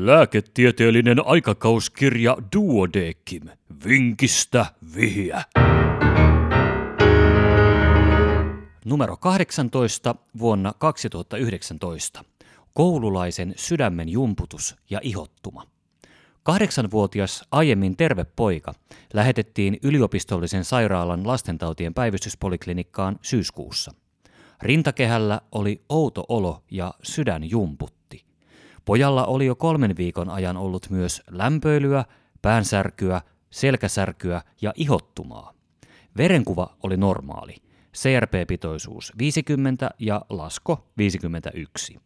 Lääketieteellinen aikakauskirja Duodekim. Vinkistä vihiä. Numero 18 vuonna 2019. Koululaisen sydämen jumputus ja ihottuma. Kahdeksanvuotias aiemmin terve poika lähetettiin yliopistollisen sairaalan lastentautien päivystyspoliklinikkaan syyskuussa. Rintakehällä oli outo olo ja sydän jumputti. Pojalla oli jo kolmen viikon ajan ollut myös lämpöilyä, päänsärkyä, selkäsärkyä ja ihottumaa. Verenkuva oli normaali. CRP-pitoisuus 50 ja lasko 51.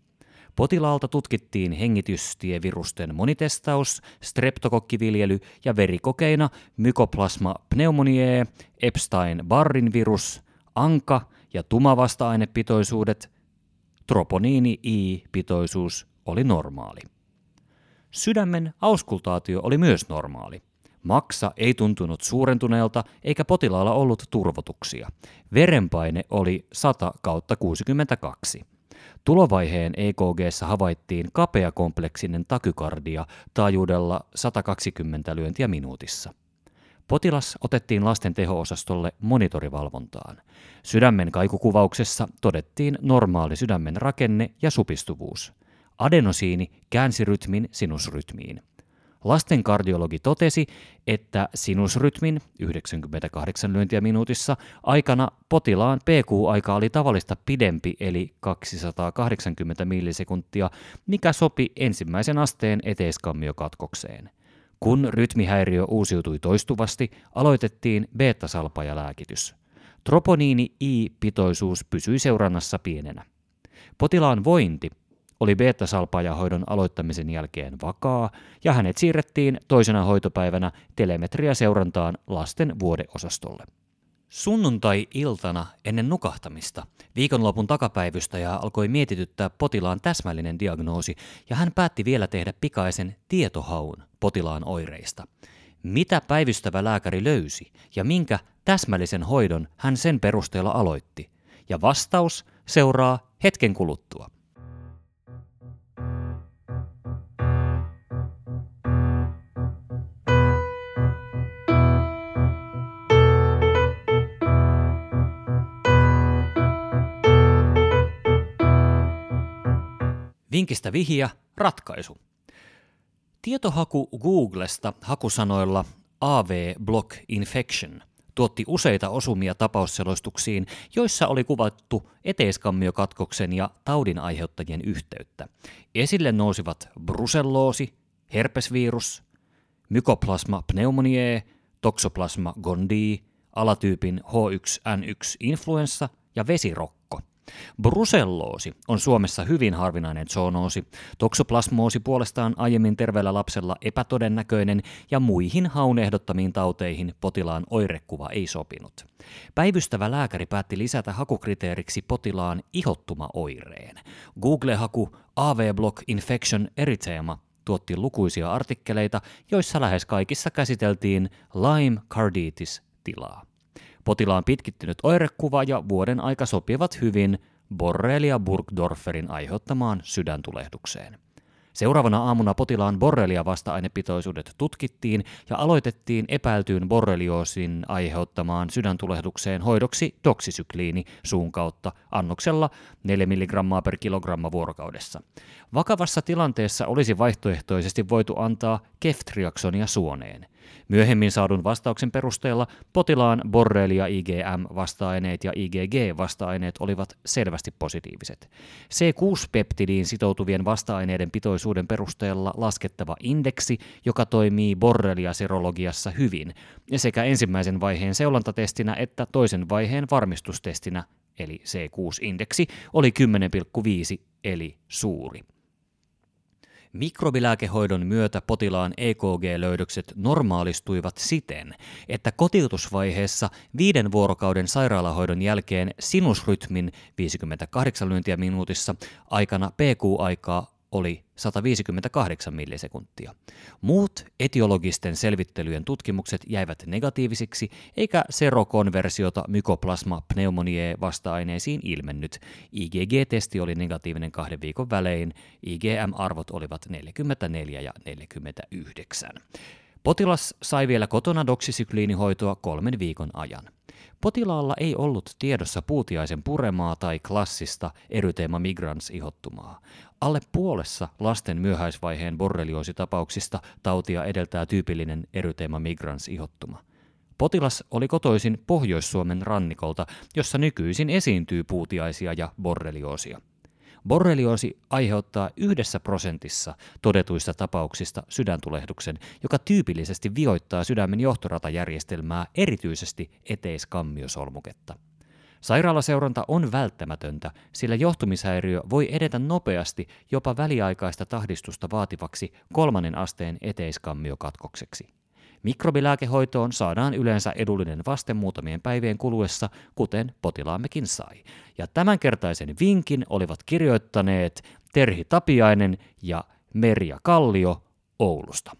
Potilaalta tutkittiin hengitystievirusten monitestaus, streptokokkiviljely ja verikokeina mykoplasma pneumoniae, Epstein-Barrin virus, anka ja tumavasta-ainepitoisuudet, troponiini I-pitoisuus oli normaali. Sydämen auskultaatio oli myös normaali. Maksa ei tuntunut suurentuneelta eikä potilaalla ollut turvotuksia. Verenpaine oli 100 kautta 62. Tulovaiheen EKG havaittiin kapeakompleksinen takykardia taajuudella 120 lyöntiä minuutissa. Potilas otettiin lasten teho-osastolle monitorivalvontaan. Sydämen kaikukuvauksessa todettiin normaali sydämen rakenne ja supistuvuus. Adenosiini käänsi rytmin sinusrytmiin. Lasten kardiologi totesi, että sinusrytmin 98 lyöntiä minuutissa aikana potilaan PQ-aika oli tavallista pidempi eli 280 millisekuntia, mikä sopi ensimmäisen asteen eteiskammio-katkokseen. Kun rytmihäiriö uusiutui toistuvasti, aloitettiin beta-salpajalääkitys. Troponiini I-pitoisuus pysyi seurannassa pienenä. Potilaan vointi oli beta-salpaajahoidon aloittamisen jälkeen vakaa ja hänet siirrettiin toisena hoitopäivänä telemetria-seurantaan lasten vuodeosastolle. Sunnuntai-iltana ennen nukahtamista viikonlopun takapäivystäjä alkoi mietityttää potilaan täsmällinen diagnoosi ja hän päätti vielä tehdä pikaisen tietohaun potilaan oireista. Mitä päivystävä lääkäri löysi ja minkä täsmällisen hoidon hän sen perusteella aloitti? Ja vastaus seuraa hetken kuluttua. Vinkistä vihja, ratkaisu. Tietohaku Googlesta hakusanoilla AV Block Infection tuotti useita osumia tapausselostuksiin, joissa oli kuvattu eteiskammiokatkoksen ja taudin aiheuttajien yhteyttä. Esille nousivat bruselloosi, herpesvirus, mykoplasma pneumoniae, toksoplasma gondii, alatyypin H1N1 influenssa ja vesirokko. Bruselloosi on Suomessa hyvin harvinainen zoonoosi. Toksoplasmoosi puolestaan aiemmin terveellä lapsella epätodennäköinen ja muihin haun ehdottamiin tauteihin potilaan oirekuva ei sopinut. Päivystävä lääkäri päätti lisätä hakukriteeriksi potilaan ihottuma-oireen. Google-haku AV-block infection erythema tuotti lukuisia artikkeleita, joissa lähes kaikissa käsiteltiin Lyme carditis-tilaa. Potilaan pitkittynyt oirekuva ja vuoden aika sopivat hyvin Borrelia Burgdorferin aiheuttamaan sydäntulehdukseen. Seuraavana aamuna potilaan borrelia vasta-ainepitoisuudet tutkittiin ja aloitettiin epäiltyyn borrelioosin aiheuttamaan sydäntulehdukseen hoidoksi doksisykliini suun kautta annoksella 4 mg per kilogramma vuorokaudessa. Vakavassa tilanteessa olisi vaihtoehtoisesti voitu antaa keftriaksonia suoneen. Myöhemmin saadun vastauksen perusteella potilaan borrelia IgM-vasta-aineet ja IgG-vasta-aineet olivat selvästi positiiviset. C6-peptidiin sitoutuvien vasta-aineiden pitoisuuden perusteella laskettava indeksi, joka toimii borrelia-serologiassa hyvin, sekä ensimmäisen vaiheen seulantatestinä että toisen vaiheen varmistustestinä, eli C6-indeksi, oli 10,5 eli suuri. Mikrobilääkehoidon myötä potilaan EKG-löydökset normaalistuivat siten, että kotiutusvaiheessa viiden vuorokauden sairaalahoidon jälkeen sinusrytmin 58 lyöntiä minuutissa aikana PQ-aikaa oli 158 millisekuntia. Muut etiologisten selvittelyjen tutkimukset jäivät negatiivisiksi, eikä serokonversiota mykoplasma pneumoniae vasta-aineisiin ilmennyt. IgG-testi oli negatiivinen kahden viikon välein, IgM-arvot olivat 44 ja 49. Potilas sai vielä kotona doksisykliinihoitoa kolmen viikon ajan. Potilaalla ei ollut tiedossa puutiaisen puremaa tai klassista eryteema migrans ihottumaa. Alle puolessa lasten myöhäisvaiheen borrelioositapauksista tautia edeltää tyypillinen eryteema migrans ihottuma. Potilas oli kotoisin Pohjois-Suomen rannikolta, jossa nykyisin esiintyy puutiaisia ja borrelioosia. Borrelioosi aiheuttaa yhdessä prosentissa todetuista tapauksista sydäntulehduksen, joka tyypillisesti vioittaa sydämen johtoratajärjestelmää, erityisesti eteiskammiosolmuketta. Sairaalaseuranta on välttämätöntä, sillä johtumishäiriö voi edetä nopeasti jopa väliaikaista tahdistusta vaativaksi kolmannen asteen eteiskammiokatkokseksi. Mikrobilääkehoitoon saadaan yleensä edullinen vaste muutamien päivien kuluessa, kuten potilaammekin sai. Ja tämänkertaisen vinkin olivat kirjoittaneet Terhi Tapiainen ja Merja Kallio Oulusta.